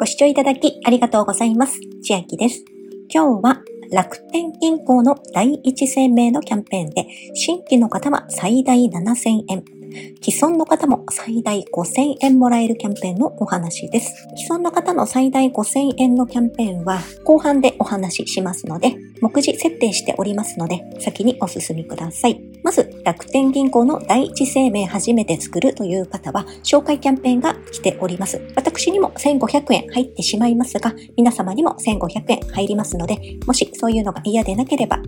ご視聴いただきありがとうございます。千秋です。今日は楽天銀行の第一生命のキャンペーンで新規の方は最大7000円、既存の方も最大5000円もらえるキャンペーンのお話です。既存の方の最大5000円のキャンペーンは後半でお話ししますので、目次設定しておりますので、先にお進みください。まず、楽天銀行の第一生命初めて作るという方は、紹介キャンペーンが来ております。私にも1500円入ってしまいますが、皆様にも1500円入りますので、もしそういうのが嫌でなければ、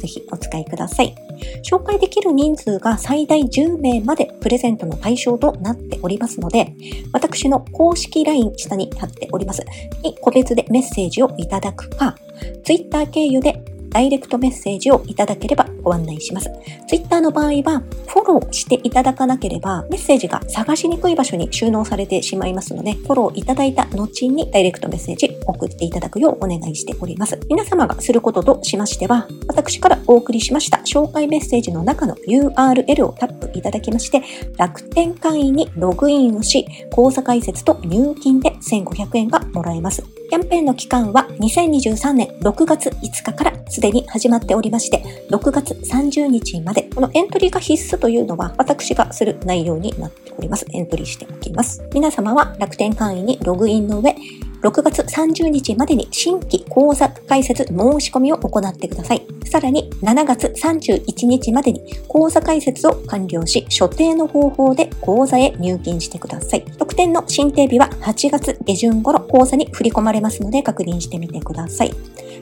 ぜひお使いください。紹介できる人数が最大10名までプレゼントの対象となっておりますので、私の公式 LINE 下に貼っております。に個別でメッセージをいただくか、Twitter 経由でダイレクトメッセージをいただければご案内します。Twitter の場合は、フォローしていただかなければ、メッセージが探しにくい場所に収納されてしまいますので、フォローいただいた後にダイレクトメッセージ送っていただくようお願いしております。皆様がすることとしましては、私からお送りしました紹介メッセージの中の URL をタップいただきまして、楽天会員にログインをし、口座開設と入金で1500円がもらえます。キャンペーンの期間は2023年6月5日からすでに始まっておりまして、6月30日まで、このエントリーが必須というのは私がする内容になっております。エントリーしておきます。皆様は楽天会員にログインの上、6月30日までに新規講座開設申し込みを行ってください。さらに7月31日までに講座開設を完了し、所定の方法で講座へ入金してください。特典の申請日は8月下旬頃講座に振り込まれますので確認してみてください。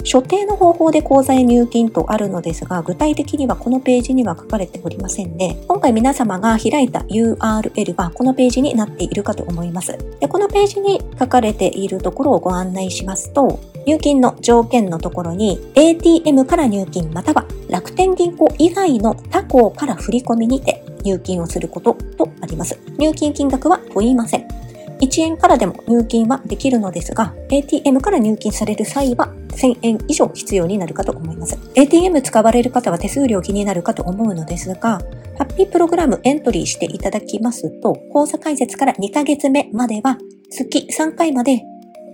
所定の方法で口座へ入金とあるのですが、具体的にはこのページには書かれておりませんで、今回皆様が開いた URL はこのページになっているかと思います。でこのページに書かれているところをご案内しますと、入金の条件のところに ATM から入金または楽天銀行以外の他行から振り込みにて入金をすることとあります。入金金額は問いません。1円からでも入金はできるのですが、ATM から入金される際は1000円以上必要になるかと思います。ATM 使われる方は手数料気になるかと思うのですが、ハッピープログラムエントリーしていただきますと、口座開設から2ヶ月目までは月3回まで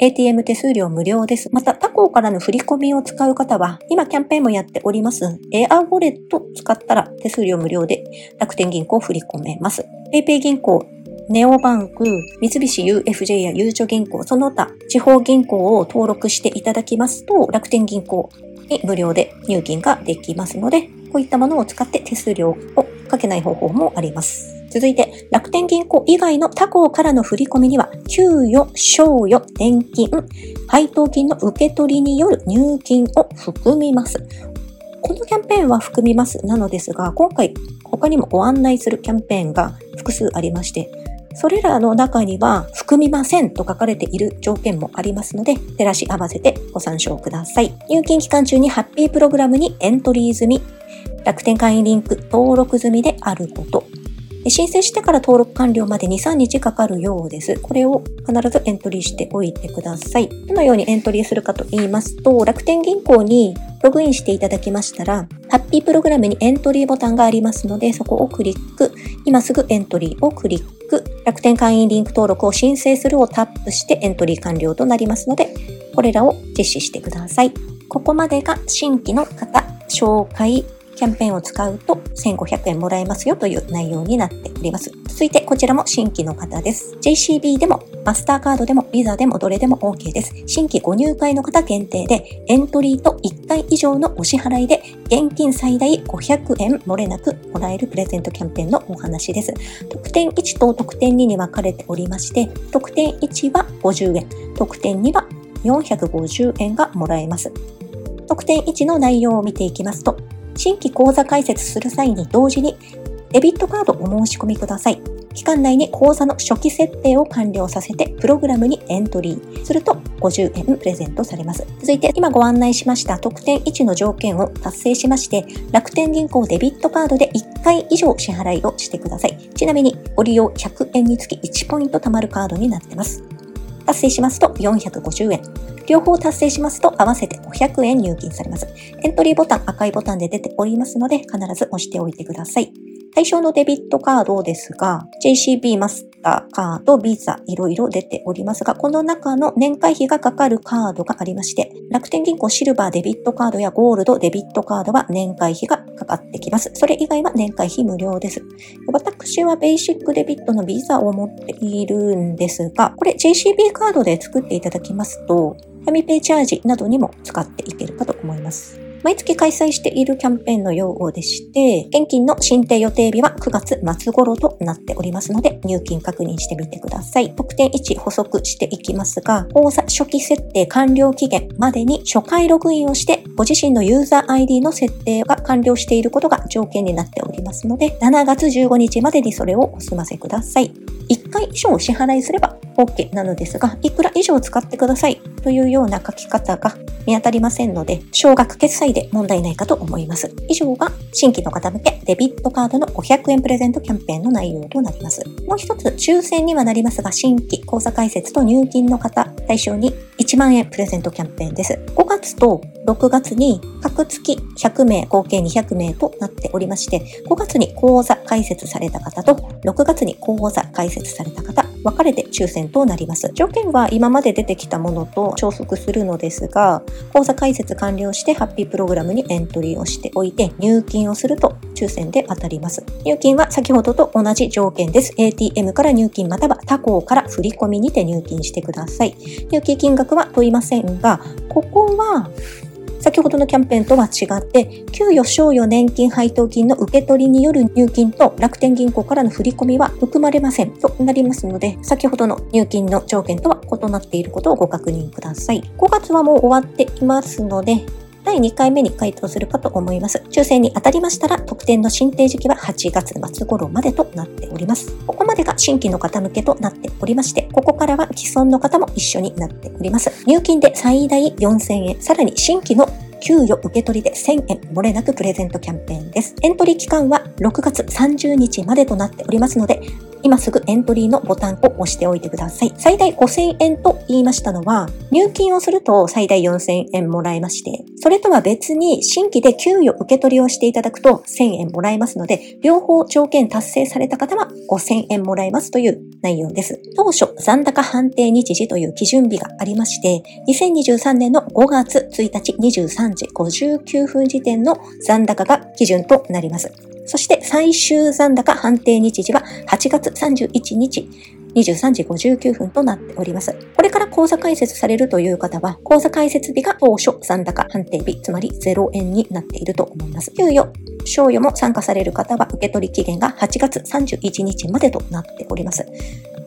ATM 手数料無料です。また、他行からの振り込みを使う方は、今キャンペーンもやっております、エアウォレット使ったら手数料無料で楽天銀行を振り込めます。PayPay 銀行ネオバンク、三菱 UFJ やゆうちょ銀行、その他地方銀行を登録していただきますと、楽天銀行に無料で入金ができますので、こういったものを使って手数料をかけない方法もあります。続いて、楽天銀行以外の他行からの振り込みには、給与、賞与、年金、配当金の受け取りによる入金を含みます。このキャンペーンは含みますなのですが、今回他にもご案内するキャンペーンが複数ありまして、それらの中には含みませんと書かれている条件もありますので、照らし合わせてご参照ください。入金期間中にハッピープログラムにエントリー済み、楽天会員リンク登録済みであること、申請してから登録完了まで2、3日かかるようです。これを必ずエントリーしておいてください。どのようにエントリーするかと言いますと、楽天銀行にログインしていただきましたら、ハッピープログラムにエントリーボタンがありますので、そこをクリック、今すぐエントリーをクリックク、楽天会員リンク登録を申請するをタップしてエントリー完了となりますので、これらを実施してください。ここまでが新規の方、紹介、キャンペーンを使うと1500円もらえますよという内容になっております。続いてこちらも新規の方です。JCB でもマスターカードでもビザでもどれでも OK です。新規ご入会の方限定でエントリーと1回以上のお支払いで現金最大500円漏れなくもらえるプレゼントキャンペーンのお話です。特典1と特典2に分かれておりまして、特典1は50円、特典2は450円がもらえます。特典1の内容を見ていきますと、新規口座開設する際に同時にデビットカードお申し込みください。期間内に口座の初期設定を完了させて、プログラムにエントリーすると50円プレゼントされます。続いて、今ご案内しました特典1の条件を達成しまして、楽天銀行デビットカードで1回以上支払いをしてください。ちなみに、ご利用100円につき1ポイント貯まるカードになってます。達成しますと450円。両方達成しますと合わせて500円入金されます。エントリーボタン赤いボタンで出ておりますので必ず押しておいてください。対象のデビットカードですが、JCB マスターカード、ビザ、いろいろ出ておりますが、この中の年会費がかかるカードがありまして、楽天銀行シルバーデビットカードやゴールドデビットカードは年会費がかかってきます。それ以外は年会費無料です。私はベーシックデビットのビザを持っているんですが、これ JCB カードで作っていただきますと、ファミペイチャージなどにも使っていけるかと思います。毎月開催しているキャンペーンのようでして、現金の申請予定日は9月末頃となっておりますので、入金確認してみてください。特典1補足していきますが、口座初期設定完了期限までに初回ログインをして、ご自身のユーザー ID の設定が完了していることが条件になっておりますので、7月15日までにそれをお済ませください。1回以上お支払いすれば OK なのですが、いくら以上使ってくださいというような書き方が見当たりませんので、少額決済で問題ないかと思います。以上が新規の方向けデビットカードの500円プレゼントキャンペーンの内容となります。もう一つ、抽選にはなりますが、新規口座開設と入金の方対象に1万円プレゼントキャンペーンです。5月と6月に各月100名、合計200名となっておりまして、5月に口座開設された方と6月に口座開設された方、分かれて抽選となります。条件は今まで出てきたものと重複するのですが、口座開設完了してハッピープログラムにエントリーをしておいて入金をすると抽選で当たります。入金は先ほどと同じ条件です。ATM から入金または他行から振り込みにて入金してください。入金金額は問いませんが、ここは先ほどのキャンペーンとは違って、給与、賞与、年金、配当金の受け取りによる入金と楽天銀行からの振り込みは含まれませんとなりますので、先ほどの入金の条件とは異なっていることをご確認ください。5月はもう終わっていますので、第2回目に回答するかと思います。抽選に当たりましたら、特典の申請時期は8月末頃までとなっております。ここまでが新規の方向けとなっておりまして、ここからは既存の方も一緒になっております。入金で最大4000円、さらに新規の給与受け取りで1000円漏れなくプレゼントキャンペーンです。エントリー期間は6月30日までとなっておりますので、今すぐエントリーのボタンを押しておいてください。最大5000円と言いましたのは、入金をすると最大4000円もらえまして、それとは別に新規で給与受け取りをしていただくと1000円もらえますので、両方条件達成された方は5000円もらえますという内容です。当初、残高判定日時という基準日がありまして、2023年の5月1日23時59分時点の残高が基準となります。そして最終残高判定日時は8月31日23時59分となっております。これから口座開設されるという方は、口座開設日が当初残高判定日、つまり0円になっていると思います。給与、賞与も参加される方は受け取り期限が8月31日までとなっております。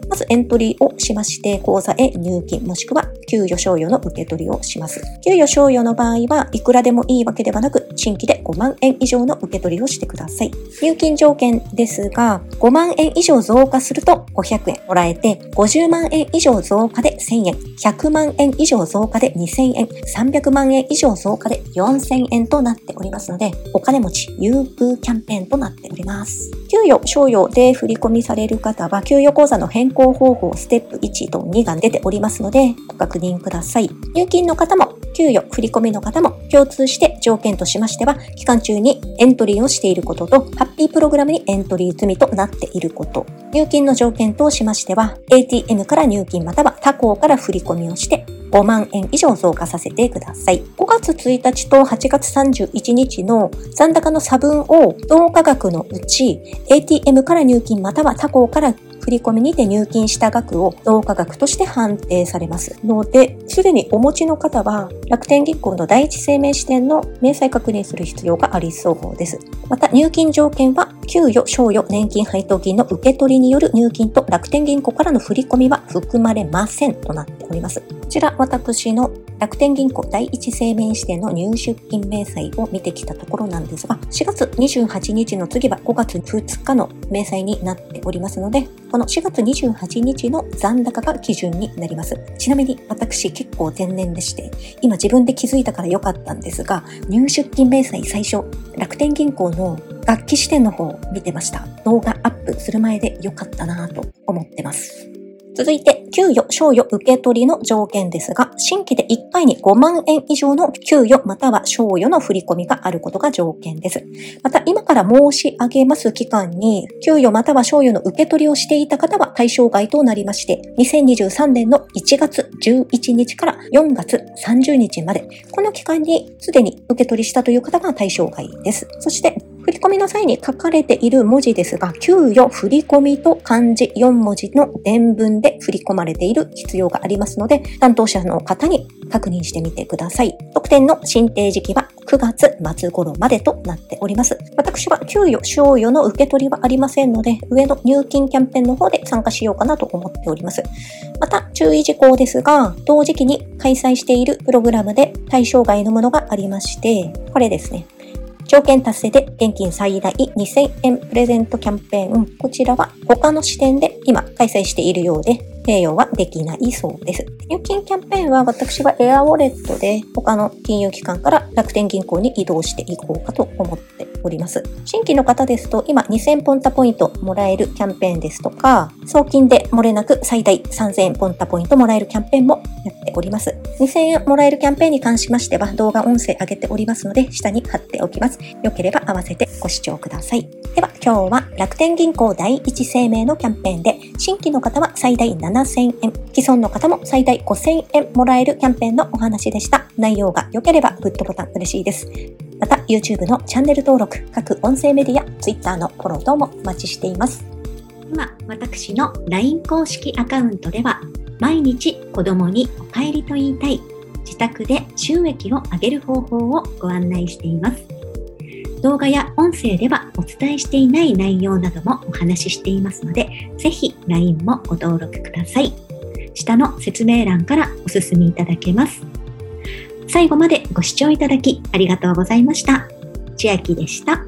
まずエントリーをしまして、口座へ入金、もしくは給与賞与の受け取りをします。給与賞与の場合はいくらでもいいわけではなく、新規で5万円以上の受け取りをしてください。入金条件ですが、5万円以上増加すると500円もらえて、50万円以上増加で1000円、100万円以上増加で2000円、300万円以上増加で4000円となっておりますので、お金持ち優遇キャンペーンとなっております。給与、賞与で振り込みされる方は、給与口座の変更方法ステップ1と2が出ておりますので、ご確認ください。入金の方も、給与、振込の方も、共通して条件としましては、期間中にエントリーをしていることと、ハッピープログラムにエントリー済みとなっていること。入金の条件としましては、ATM から入金または他行から振り込みをして、5万円以上増加させてください。5月1日と8月31日の残高の差分を同価額のうち ATM から入金または他行から振込にて入金した額を同価額として判定されますので、すでにお持ちの方は楽天銀行の第一生命支店の明細確認する必要がありそうです。また入金条件は給与、賞与、年金配当金の受け取りによる入金と楽天銀行からの振込は含まれませんとなっております。こちら私の楽天銀行第一生命支店の入出金明細を見てきたところなんですが、4月28日の次は5月2日の明細になっておりますので、この4月28日の残高が基準になります。ちなみに私結構天然でして、今自分で気づいたから良かったんですが、入出金明細最初、楽天銀行の楽器支店の方を見てました。動画アップする前で良かったなぁと思ってます。続いて、給与、賞与受け取りの条件ですが、新規で1回に5万円以上の給与または賞与の振り込みがあることが条件です。また、今から申し上げます期間に、給与または賞与の受け取りをしていた方は対象外となりまして、2023年の1月11日から4月30日まで、この期間にすでに受け取りしたという方が対象外です。そして、振り込みの際に書かれている文字ですが、給与振り込みと漢字4文字の伝文で振り込まれている必要がありますので、担当者の方に確認してみてください。特典の申請時期は9月末頃までとなっております。私は給与、賞与の受け取りはありませんので、上の入金キャンペーンの方で参加しようかなと思っております。また、注意事項ですが、同時期に開催しているプログラムで対象外のものがありまして、これですね。条件達成で現金最大2000円プレゼントキャンペーン。こちらは他の支店で今開催しているようで、併用はできないそうです。入金キャンペーンは私はエアウォレットで他の金融機関から楽天銀行に移動していこうかと思っております。新規の方ですと今2000ポンタポイントもらえるキャンペーンですとか、送金で漏れなく最大3000ポンタポイントもらえるキャンペーンもやっております。2000円もらえるキャンペーンに関しましては動画音声上げておりますので下に貼っておきます。よければ合わせてご視聴ください。では今日は楽天銀行第一生命のキャンペーンで新規の方は最大7000円、既存の方も最大5000円もらえるキャンペーンのお話でした。内容が良ければグッドボタン嬉しいです。また YouTube のチャンネル登録、各音声メディア、Twitter のフォロー等もお待ちしています。今、私の LINE 公式アカウントでは毎日子供にお帰りと言いたい自宅で収益を上げる方法をご案内しています。動画や音声ではお伝えしていない内容などもお話ししていますので、ぜひ LINE もご登録ください。下の説明欄からお進みいただけます。最後までご視聴いただきありがとうございました。千秋でした。